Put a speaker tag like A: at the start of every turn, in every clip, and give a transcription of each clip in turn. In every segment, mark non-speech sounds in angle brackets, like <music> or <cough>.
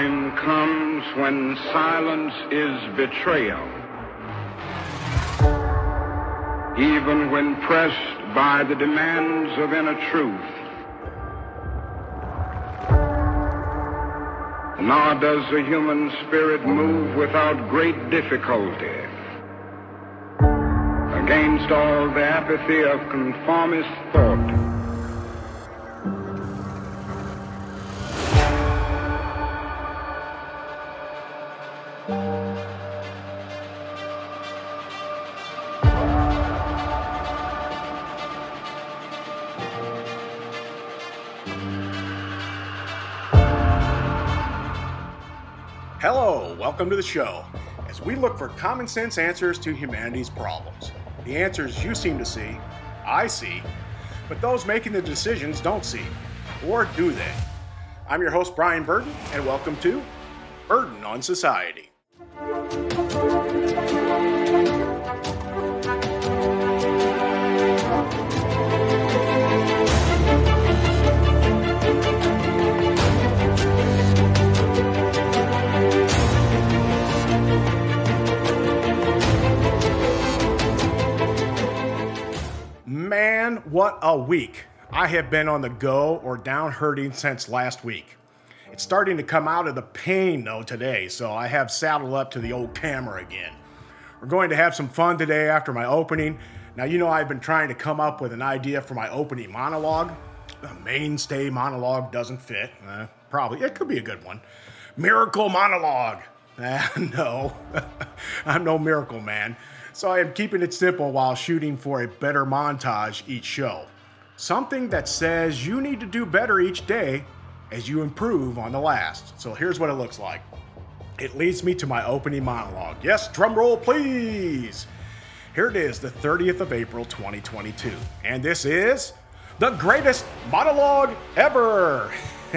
A: time comes when silence is betrayal. Even when pressed by the demands of inner truth. Nor does the human spirit move without great difficulty against all the apathy of conformist thought.
B: Hello, welcome to the show as we look for common sense answers to humanity's problems. The answers you seem to see, I see, but those making the decisions don't see. Or do they? I'm your host, Brian Burden, and welcome to Burden on Society. Man, what a week. I have been on the go or down hurting since last week. It's starting to come out of the pain though today, so I have saddled up to the old camera again. We're going to have some fun today after my opening. Now, you know, I've been trying to come up with an idea for my opening monologue. The mainstay monologue doesn't fit. Uh, probably, it could be a good one. Miracle monologue. Uh, <laughs> no, <laughs> I'm no miracle man. So I am keeping it simple while shooting for a better montage each show. Something that says you need to do better each day as you improve on the last. So here's what it looks like. It leads me to my opening monologue. Yes, drum roll, please. Here it is, the 30th of April, 2022. And this is the greatest monologue ever.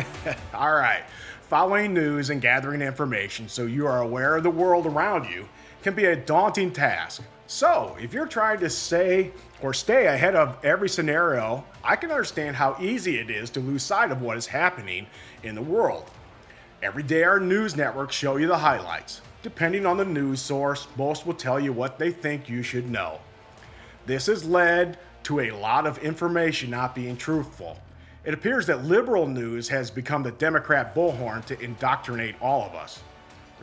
B: <laughs> All right. Following news and gathering information so you are aware of the world around you can be a daunting task. So, if you're trying to say or stay ahead of every scenario, I can understand how easy it is to lose sight of what is happening in the world. Every day, our news networks show you the highlights. Depending on the news source, most will tell you what they think you should know. This has led to a lot of information not being truthful. It appears that liberal news has become the Democrat bullhorn to indoctrinate all of us.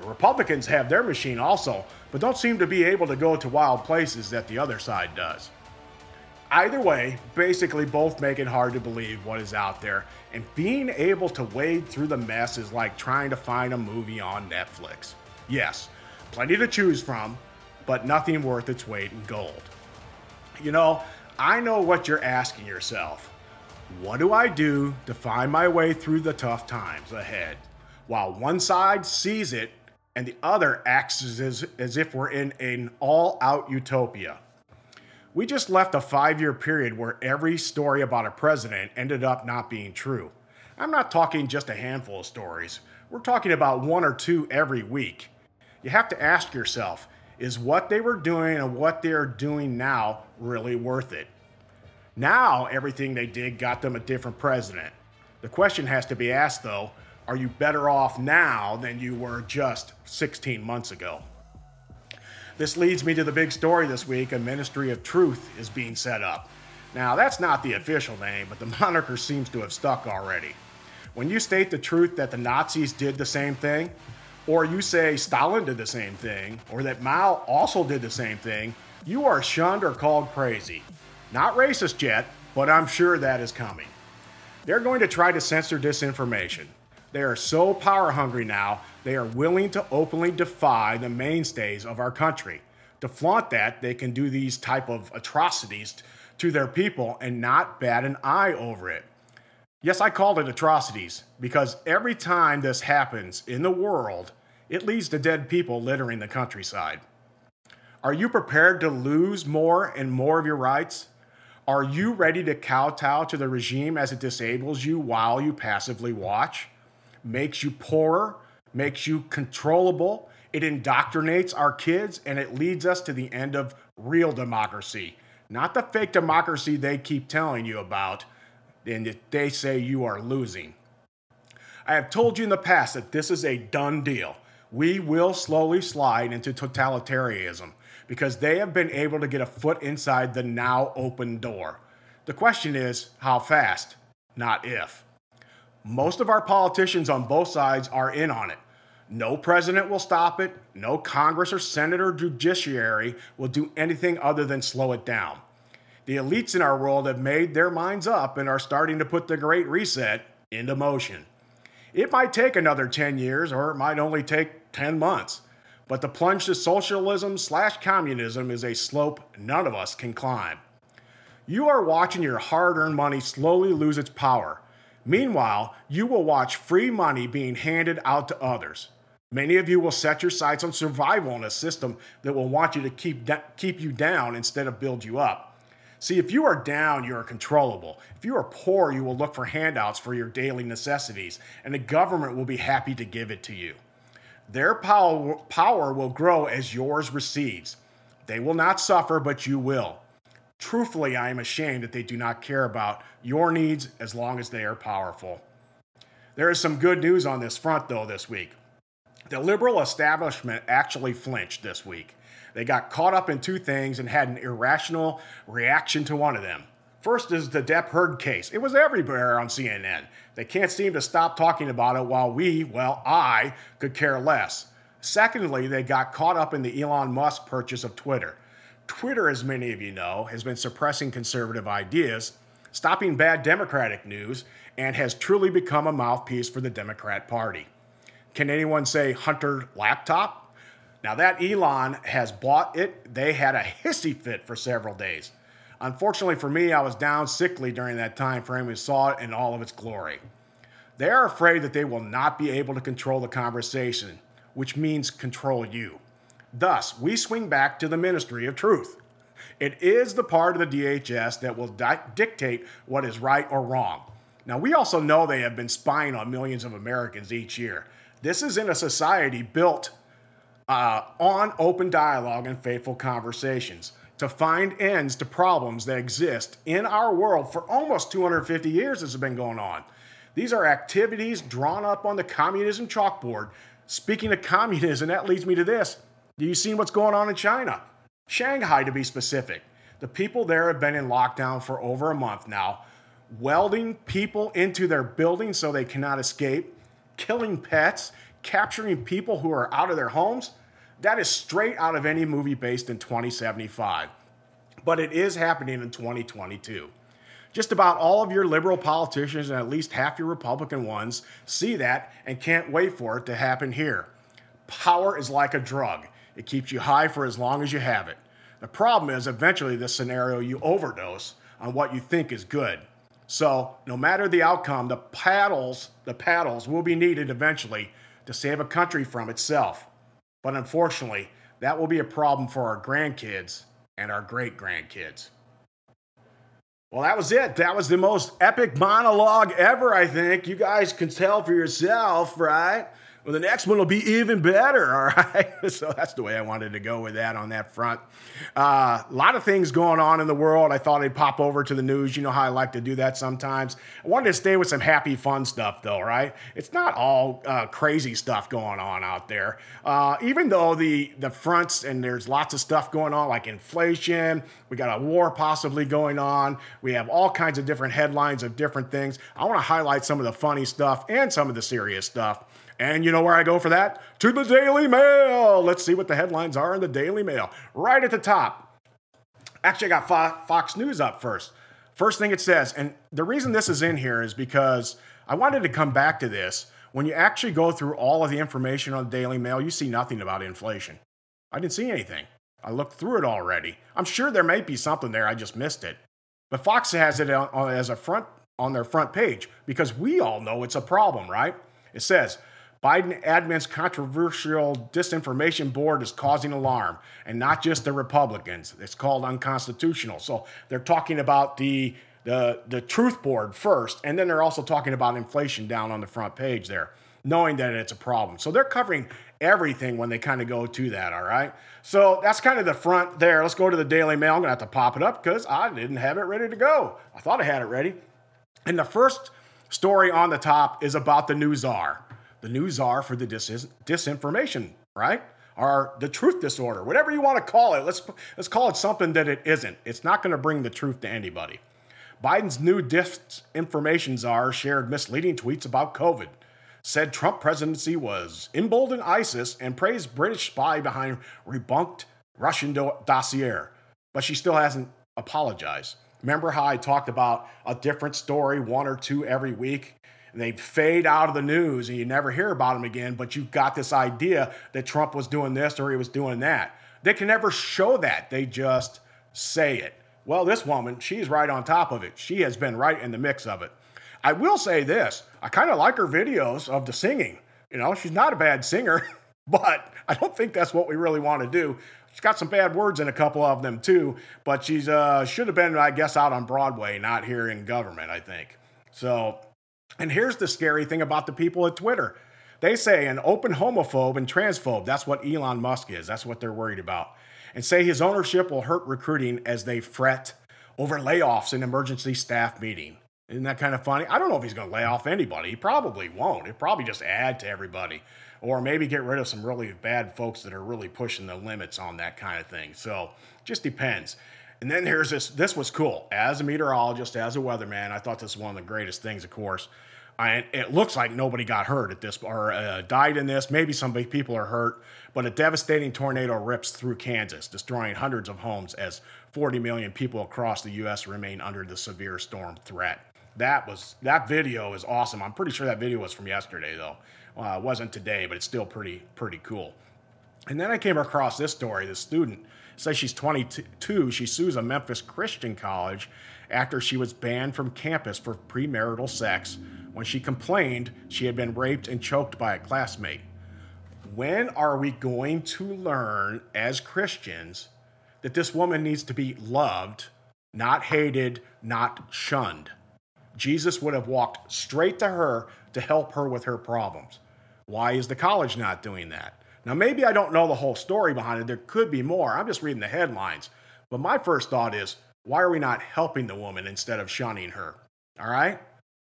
B: The Republicans have their machine also, but don't seem to be able to go to wild places that the other side does. Either way, basically both make it hard to believe what is out there, and being able to wade through the mess is like trying to find a movie on Netflix. Yes, plenty to choose from, but nothing worth its weight in gold. You know, I know what you're asking yourself. What do I do to find my way through the tough times ahead? While one side sees it and the other acts as, as if we're in an all out utopia. We just left a five year period where every story about a president ended up not being true. I'm not talking just a handful of stories, we're talking about one or two every week. You have to ask yourself is what they were doing and what they're doing now really worth it? Now, everything they did got them a different president. The question has to be asked, though are you better off now than you were just 16 months ago? This leads me to the big story this week a Ministry of Truth is being set up. Now, that's not the official name, but the <laughs> moniker seems to have stuck already. When you state the truth that the Nazis did the same thing, or you say Stalin did the same thing, or that Mao also did the same thing, you are shunned or called crazy. Not racist yet, but I'm sure that is coming. They're going to try to censor disinformation. They are so power hungry now, they are willing to openly defy the mainstays of our country. To flaunt that, they can do these type of atrocities to their people and not bat an eye over it. Yes, I called it atrocities because every time this happens in the world, it leads to dead people littering the countryside. Are you prepared to lose more and more of your rights? Are you ready to kowtow to the regime as it disables you while you passively watch? Makes you poorer, makes you controllable. It indoctrinates our kids and it leads us to the end of real democracy, not the fake democracy they keep telling you about and they say you are losing. I have told you in the past that this is a done deal. We will slowly slide into totalitarianism because they have been able to get a foot inside the now open door. The question is, how fast, not if. Most of our politicians on both sides are in on it. No president will stop it. No Congress or Senate or judiciary will do anything other than slow it down. The elites in our world have made their minds up and are starting to put the Great Reset into motion. It might take another 10 years or it might only take 10 months, but the plunge to socialism slash communism is a slope none of us can climb. You are watching your hard earned money slowly lose its power. Meanwhile, you will watch free money being handed out to others. Many of you will set your sights on survival in a system that will want you to keep, keep you down instead of build you up. See, if you are down, you are controllable. If you are poor, you will look for handouts for your daily necessities, and the government will be happy to give it to you. Their power, power will grow as yours recedes. They will not suffer, but you will. Truthfully, I am ashamed that they do not care about your needs as long as they are powerful. There is some good news on this front, though, this week. The liberal establishment actually flinched this week. They got caught up in two things and had an irrational reaction to one of them. First is the Depp Heard case. It was everywhere on CNN. They can't seem to stop talking about it while we, well, I, could care less. Secondly, they got caught up in the Elon Musk purchase of Twitter. Twitter, as many of you know, has been suppressing conservative ideas, stopping bad Democratic news, and has truly become a mouthpiece for the Democrat Party. Can anyone say Hunter laptop? Now, that Elon has bought it. They had a hissy fit for several days. Unfortunately for me, I was down sickly during that time frame and saw it in all of its glory. They are afraid that they will not be able to control the conversation, which means control you. Thus, we swing back to the ministry of truth. It is the part of the DHS that will di- dictate what is right or wrong. Now, we also know they have been spying on millions of Americans each year. This is in a society built uh, on open dialogue and faithful conversations to find ends to problems that exist in our world for almost 250 years this has been going on. These are activities drawn up on the communism chalkboard. Speaking of communism, that leads me to this. Do you see what's going on in China? Shanghai, to be specific. The people there have been in lockdown for over a month now, welding people into their buildings so they cannot escape, killing pets, capturing people who are out of their homes. That is straight out of any movie based in 2075. But it is happening in 2022. Just about all of your liberal politicians and at least half your Republican ones see that and can't wait for it to happen here. Power is like a drug, it keeps you high for as long as you have it. The problem is, eventually, this scenario, you overdose on what you think is good. So, no matter the outcome, the paddles, the paddles will be needed eventually to save a country from itself. But unfortunately, that will be a problem for our grandkids and our great grandkids. Well, that was it. That was the most epic monologue ever, I think. You guys can tell for yourself, right? Well, the next one will be even better, all right? <laughs> so that's the way I wanted to go with that on that front. Uh, a lot of things going on in the world. I thought I'd pop over to the news. You know how I like to do that sometimes. I wanted to stay with some happy, fun stuff, though, right? It's not all uh, crazy stuff going on out there. Uh, even though the, the fronts and there's lots of stuff going on, like inflation, we got a war possibly going on, we have all kinds of different headlines of different things. I want to highlight some of the funny stuff and some of the serious stuff. And you know where I go for that? To the Daily Mail. Let's see what the headlines are in the Daily Mail. Right at the top. Actually, I got Fox News up first. First thing it says, and the reason this is in here is because I wanted to come back to this. When you actually go through all of the information on the Daily Mail, you see nothing about inflation. I didn't see anything. I looked through it already. I'm sure there may be something there, I just missed it. But Fox has it as a front on their front page because we all know it's a problem, right? It says Biden admin's controversial disinformation board is causing alarm, and not just the Republicans. It's called unconstitutional. So they're talking about the the the truth board first, and then they're also talking about inflation down on the front page there, knowing that it's a problem. So they're covering everything when they kind of go to that. All right. So that's kind of the front there. Let's go to the Daily Mail. I'm gonna have to pop it up because I didn't have it ready to go. I thought I had it ready. And the first story on the top is about the new czar, the new czar for the dis- disinformation, right? Or the truth disorder, whatever you want to call it. Let's let's call it something that it isn't. It's not going to bring the truth to anybody. Biden's new disinformation czar shared misleading tweets about COVID. Said Trump presidency was emboldened ISIS and praised British spy behind rebunked Russian do- dossier. But she still hasn't apologized. Remember how I talked about a different story, one or two every week? And they fade out of the news and you never hear about them again, but you've got this idea that Trump was doing this or he was doing that. They can never show that, they just say it. Well, this woman, she's right on top of it. She has been right in the mix of it. I will say this I kind of like her videos of the singing. You know, she's not a bad singer, <laughs> but I don't think that's what we really want to do. She's got some bad words in a couple of them too, but she's uh, should have been, I guess, out on Broadway, not here in government. I think so. And here's the scary thing about the people at Twitter. They say an open homophobe and transphobe. That's what Elon Musk is. That's what they're worried about. And say his ownership will hurt recruiting as they fret over layoffs in emergency staff meeting. Isn't that kind of funny? I don't know if he's going to lay off anybody. He probably won't. He'll probably just add to everybody or maybe get rid of some really bad folks that are really pushing the limits on that kind of thing. So just depends. And then here's this. This was cool. As a meteorologist, as a weatherman, I thought this was one of the greatest things. Of course, I, it looks like nobody got hurt at this or uh, died in this. Maybe some people are hurt, but a devastating tornado rips through Kansas, destroying hundreds of homes as 40 million people across the U.S. remain under the severe storm threat. That was that video is awesome. I'm pretty sure that video was from yesterday though. Uh, it wasn't today, but it's still pretty pretty cool. And then I came across this story. The student says she's 22. She sues a Memphis Christian college after she was banned from campus for premarital sex when she complained she had been raped and choked by a classmate. When are we going to learn as Christians that this woman needs to be loved, not hated, not shunned? Jesus would have walked straight to her to help her with her problems. Why is the college not doing that? Now, maybe I don't know the whole story behind it. There could be more. I'm just reading the headlines. But my first thought is why are we not helping the woman instead of shunning her? All right?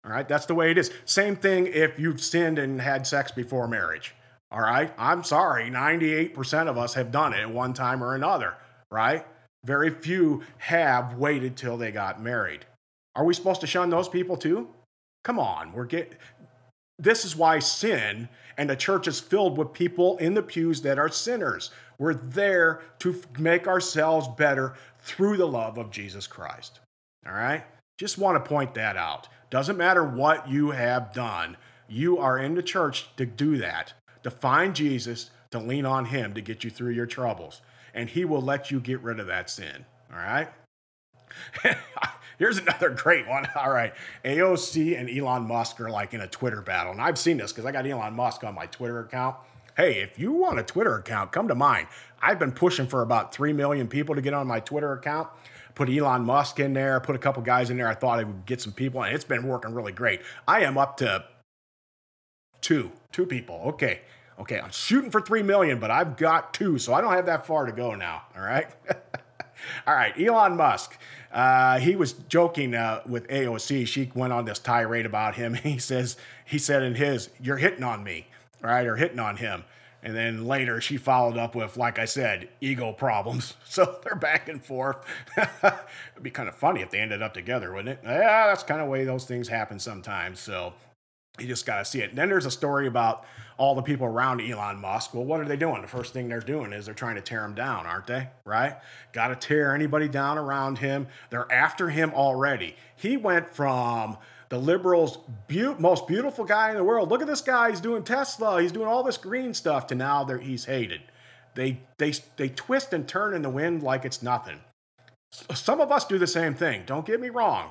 B: All right, that's the way it is. Same thing if you've sinned and had sex before marriage. All right, I'm sorry, 98% of us have done it at one time or another, right? Very few have waited till they got married. Are we supposed to shun those people too? Come on, we're get this is why sin and the church is filled with people in the pews that are sinners. We're there to make ourselves better through the love of Jesus Christ. All right? Just want to point that out. Doesn't matter what you have done, you are in the church to do that, to find Jesus, to lean on Him to get you through your troubles. And He will let you get rid of that sin. All right? <laughs> Here's another <laughs> great one. All right. AOC and Elon Musk are like in a Twitter battle. And I've seen this because I got Elon Musk on my Twitter account. Hey, if you want a Twitter account, come to mine. I've been pushing for about 3 million people to get on my Twitter account. Put Elon Musk in there, put a couple guys in there. I thought I would get some people, and it's been working really great. I am up to two, two people. Okay. Okay. I'm shooting for 3 million, but I've got two, so I don't have that far to go now. All right. <laughs> All right. Elon Musk. Uh, he was joking uh, with AOC. She went on this tirade about him. <laughs> He says, he said in his, "You're hitting on me, right? Or hitting on him." And then later she followed up with, like I said, ego problems. <laughs> So they're back and forth. <laughs> It'd be kind of funny if they ended up together, wouldn't it? Yeah, that's kind of way those things happen sometimes. So you just got to see it. And then there's a story about all the people around Elon Musk. Well, what are they doing? The first thing they're doing is they're trying to tear him down, aren't they? Right? Got to tear anybody down around him. They're after him already. He went from the liberals' be- most beautiful guy in the world. Look at this guy. He's doing Tesla. He's doing all this green stuff. To now, he's hated. They they they twist and turn in the wind like it's nothing. Some of us do the same thing. Don't get me wrong.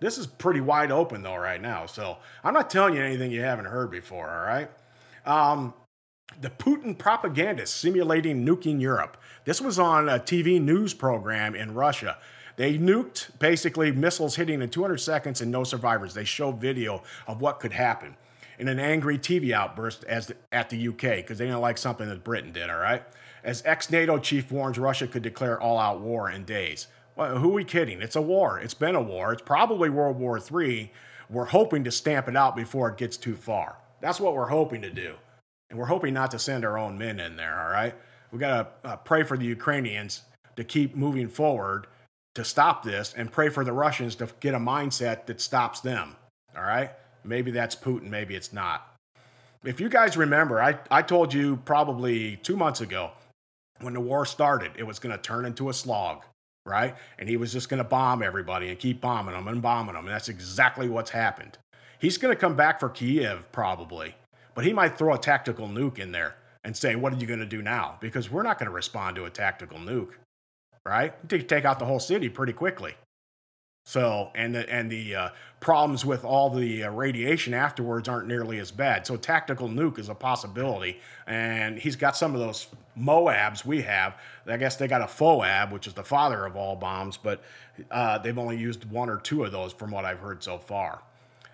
B: This is pretty wide open though right now. So I'm not telling you anything you haven't heard before. All right. Um, the Putin propagandist simulating nuking Europe. This was on a TV news program in Russia. They nuked basically missiles hitting in 200 seconds and no survivors. They show video of what could happen in an angry TV outburst as the, at the UK because they didn't like something that Britain did. All right, as ex-NATO chief warns Russia could declare all-out war in days. Well, who are we kidding? It's a war. It's been a war. It's probably World War III we're hoping to stamp it out before it gets too far. That's what we're hoping to do. And we're hoping not to send our own men in there, all right? We got to uh, pray for the Ukrainians to keep moving forward to stop this and pray for the Russians to get a mindset that stops them, all right? Maybe that's Putin, maybe it's not. If you guys remember, I, I told you probably two months ago when the war started, it was going to turn into a slog, right? And he was just going to bomb everybody and keep bombing them and bombing them. And that's exactly what's happened. He's going to come back for Kiev probably, but he might throw a tactical nuke in there and say, What are you going to do now? Because we're not going to respond to a tactical nuke, right? Take out the whole city pretty quickly. So, and the, and the uh, problems with all the uh, radiation afterwards aren't nearly as bad. So, tactical nuke is a possibility. And he's got some of those MOABs we have. I guess they got a FOAB, which is the father of all bombs, but uh, they've only used one or two of those from what I've heard so far.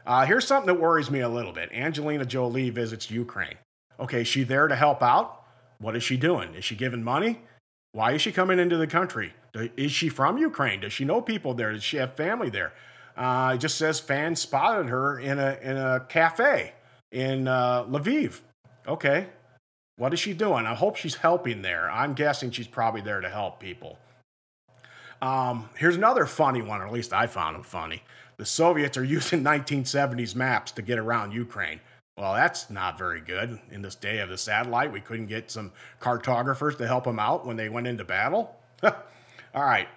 B: Uh, here's something that worries me a little bit Angelina Jolie visits Ukraine. Okay, is she there to help out? What is she doing? Is she giving money? Why is she coming into the country? Is she from Ukraine? Does she know people there? Does she have family there? Uh, it just says fans spotted her in a in a cafe in uh, Lviv. Okay, what is she doing? I hope she's helping there. I'm guessing she's probably there to help people. Um, here's another funny one, or at least I found them funny. The Soviets are <laughs> using 1970s maps to get around Ukraine. Well, that's not very good. In this day of the satellite, we couldn't get some cartographers to help them out when they went into battle. <laughs> All right.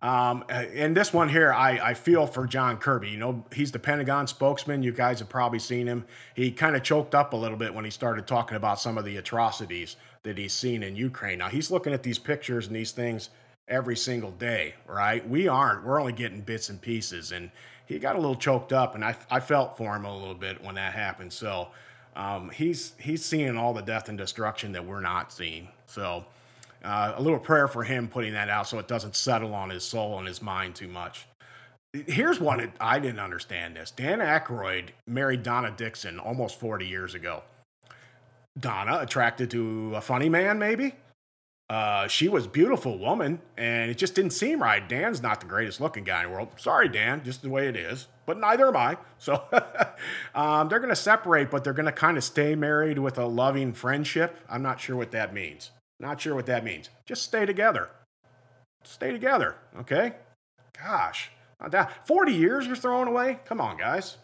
B: Um, and this one here, I, I feel for John Kirby. You know, he's the Pentagon spokesman. You guys have probably seen him. He kind of choked up a little bit when he started talking about some of the atrocities that he's seen in Ukraine. Now, he's looking at these pictures and these things every single day, right? We aren't. We're only getting bits and pieces. And he got a little choked up, and I, I felt for him a little bit when that happened. So um, he's he's seeing all the death and destruction that we're not seeing. So uh, a little prayer for him putting that out so it doesn't settle on his soul and his mind too much. Here's one I didn't understand this. Dan Aykroyd married Donna Dixon almost 40 years ago. Donna attracted to a funny man, maybe? Uh, she was beautiful woman, and it just didn't seem right. Dan's not the greatest looking guy in the world. Sorry, Dan, just the way it is. But neither am I. So <laughs> um, they're going to separate, but they're going to kind of stay married with a loving friendship. I'm not sure what that means. Not sure what that means. Just stay together. Stay together, okay? Gosh, 40 years you're throwing away? Come on, guys.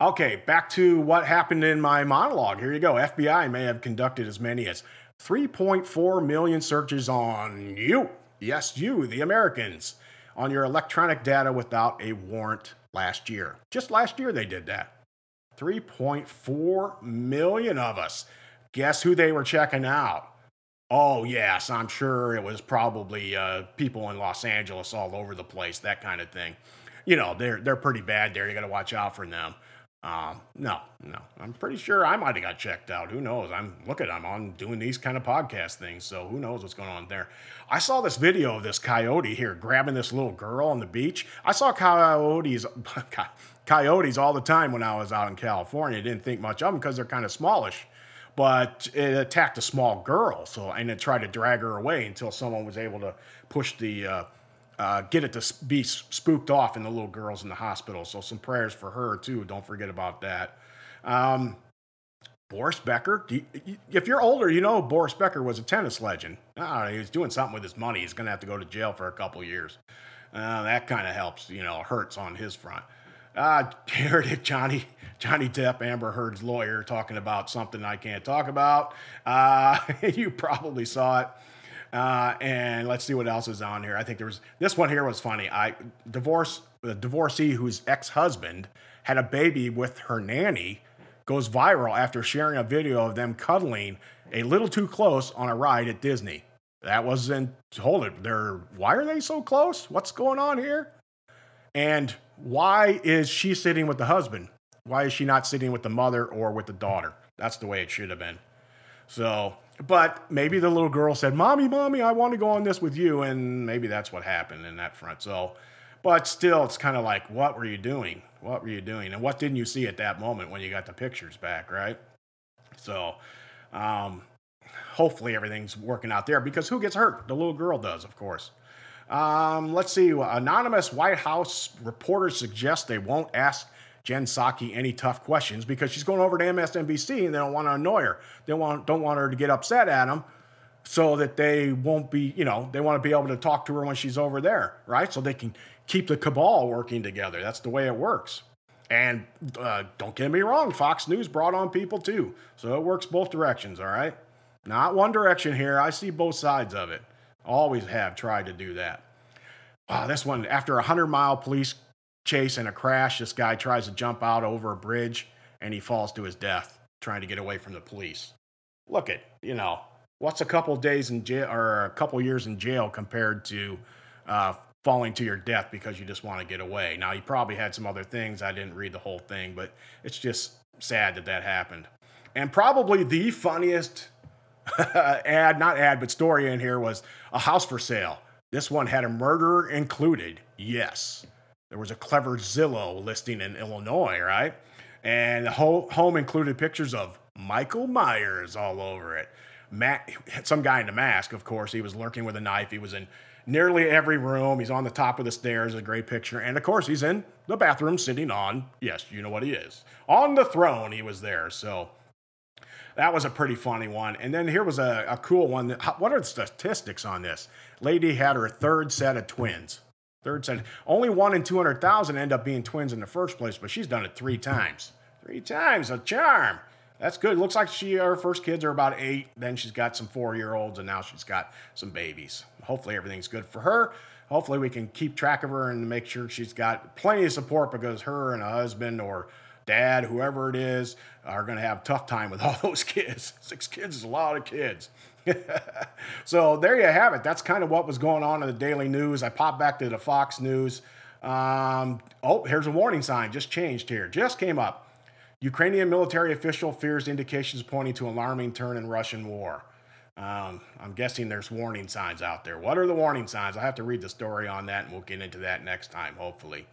B: Okay, back to what happened in my monologue. Here you go. FBI may have conducted as many as 3.4 million searches on you. Yes, you, the Americans, on your electronic data without a warrant last year. Just last year they did that. 3.4 million of us. Guess who they were checking out? Oh, yes, I'm sure it was probably uh, people in Los Angeles all over the place, that kind of thing. You know, they're, they're pretty bad there. You got to watch out for them. Um, no, no. I'm pretty sure I might have got checked out. Who knows? I'm look at I'm on doing these kind of podcast things, so who knows what's going on there. I saw this video of this coyote here grabbing this little girl on the beach. I saw coyotes <laughs> coyotes all the time when I was out in California. Didn't think much of them because they're kind of smallish. But it attacked a small girl, so and it tried to drag her away until someone was able to push the uh, uh, get it to be spooked off in the little girls in the hospital. So some prayers for her too. Don't forget about that. Um, Boris Becker. You, if you're older, you know Boris Becker was a tennis legend. Know, he was doing something with his money. He's going to have to go to jail for a couple years. Uh, that kind of helps, you know, hurts on his front. Uh, <laughs> heard it, Johnny Johnny Depp, Amber Heard's lawyer, talking about something I can't talk about. Uh, <laughs> you probably saw it. Uh, and let's see what else is on here. I think there was this one here was funny. I divorce the divorcee whose ex-husband had a baby with her nanny goes viral after sharing a video of them cuddling a little too close on a ride at Disney. That wasn't hold it. They're why are they so close? What's going on here? And why is she sitting with the husband? Why is she not sitting with the mother or with the daughter? That's the way it should have been. So but maybe the little girl said, Mommy, Mommy, I want to go on this with you. And maybe that's what happened in that front. So, but still, it's kind of like, what were you doing? What were you doing? And what didn't you see at that moment when you got the pictures back, right? So, um, hopefully everything's working out there because who gets hurt? The little girl does, of course. Um, let's see. Anonymous White House reporters suggest they won't ask Jen Psaki any tough questions because she's going over to MSNBC and they don't want to annoy her. They want, don't want her to get upset at them so that they won't be, you know, they want to be able to talk to her when she's over there, right? So they can keep the cabal working together. That's the way it works. And uh, don't get me wrong, Fox News brought on people too. So it works both directions, all right? Not one direction here. I see both sides of it. Always have tried to do that. Wow, this one, after a 100 mile police chase and a crash, this guy tries to jump out over a bridge and he falls to his death trying to get away from the police. Look at, you know, what's a couple days in jail or a couple years in jail compared to uh, falling to your death because you just want to get away? Now, he probably had some other things. I didn't read the whole thing, but it's just sad that that happened. And probably the funniest <laughs> ad, not ad, but story in here was a house for sale. This one had a murderer included. Yes. There was a clever Zillow listing in Illinois, right? And the whole home included pictures of Michael Myers all over it. Matt, some guy in a mask, of course. He was lurking with a knife. He was in nearly every room. He's on the top of the stairs, a great picture. And of course, he's in the bathroom sitting on, yes, you know what he is. On the throne, he was there. So that was a pretty funny one. And then here was a, a cool one. What are the statistics on this? Lady had her third set of twins. Third set. Only one in 200,000 end up being twins in the first place, but she's done it three times. Three times, a charm. That's good. Looks like she her first kids are about eight. Then she's got some four year olds, and now she's got some babies. Hopefully everything's good for her. Hopefully we can keep track of her and make sure she's got plenty of support because her and a husband or dad, whoever it is, are going to have tough time with <laughs> all those kids. Six kids is a lot of kids. <laughs> so there you have it. That's kind of what was going on in the daily news. I popped back to the Fox News. Um, oh, here's a warning sign. Just changed here. Just came up. Ukrainian military official fears indications pointing to alarming turn in Russian war. Um, I'm guessing there's warning signs out there. What are the warning signs? I have to read the story on that, and we'll get into that next time, hopefully.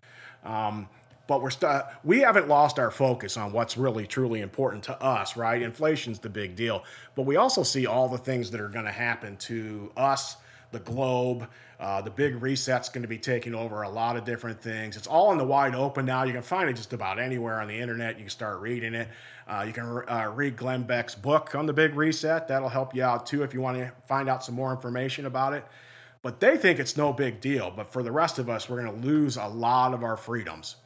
B: Um, but we're st- we haven't lost our focus on what's really truly important to us, right? Inflation's the big deal, but we also see all the things that are going to happen to us, the globe. Uh, the big reset's going to be taking over a lot of different things. It's all in the wide open now. You can find it just about anywhere on the internet. You can start reading it. Uh, you can uh, read Glenn Beck's book on the big reset. That'll help you out too if you want to find out some more information about it. But they think it's no big deal. But for the rest of us, we're going to lose a lot of our freedoms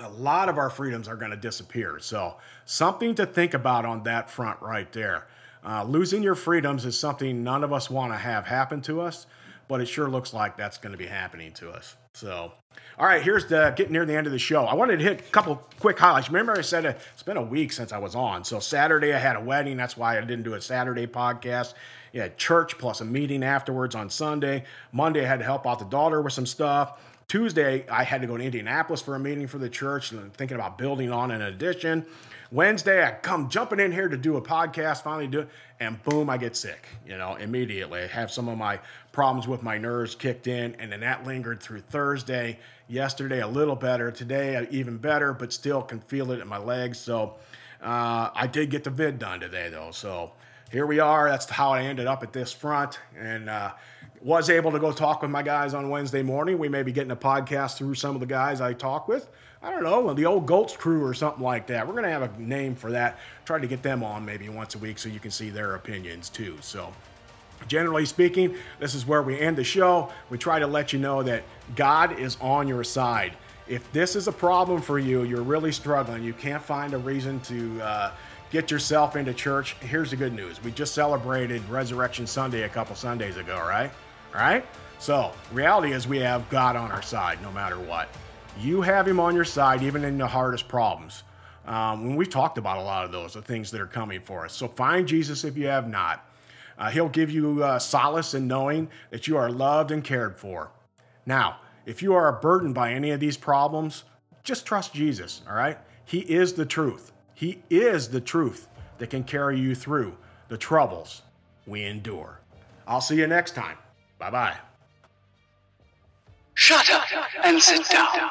B: a lot of our freedoms are going to disappear. So, something to think about on that front right there. Uh, losing your freedoms is something none of us want to have happen to us, but it sure looks like that's going to be happening to us. So, all right, here's the getting near the end of the show. I wanted to hit a couple quick highlights. Remember, I said it's been a week since I was on. So, Saturday I had a wedding. That's why I didn't do a Saturday podcast. Yeah, church plus a meeting afterwards on Sunday. Monday I had to help out the daughter with some stuff. Tuesday, I had to go to Indianapolis for a meeting for the church and thinking about building on an addition. Wednesday, I come jumping in here to do a podcast, finally do it, and boom, I get sick, you know, immediately. I have some of my problems with my nerves kicked in, and then that lingered through Thursday. Yesterday, a little better. Today, even better, but still can feel it in my legs. So uh, I did get the vid done today, though. So here we are. That's how I ended up at this front. And, uh, was able to go talk with my guys on Wednesday morning. We may be getting a podcast through some of the guys I talk with. I don't know, the old Goats crew or something like that. We're going to have a name for that. Try to get them on maybe once a week so you can see their opinions too. So, generally speaking, this is where we end the show. We try to let you know that God is on your side. If this is a problem for you, you're really struggling, you can't find a reason to. Uh, get yourself into church. Here's the good news. We just celebrated Resurrection Sunday a couple Sundays ago, right? Right? So, reality is we have God on our side no matter what. You have Him on your side even in the hardest problems. Um, when we've talked about a lot of those, the things that are coming for us. So, find Jesus if you have not. Uh, he'll give you uh, solace in knowing that you are loved and cared for. Now, if you are burdened by any of these problems, just trust Jesus, all right? He is the truth. He is the truth that can carry you through the troubles we endure. I'll see you next time. Bye bye.
C: Shut up and sit down.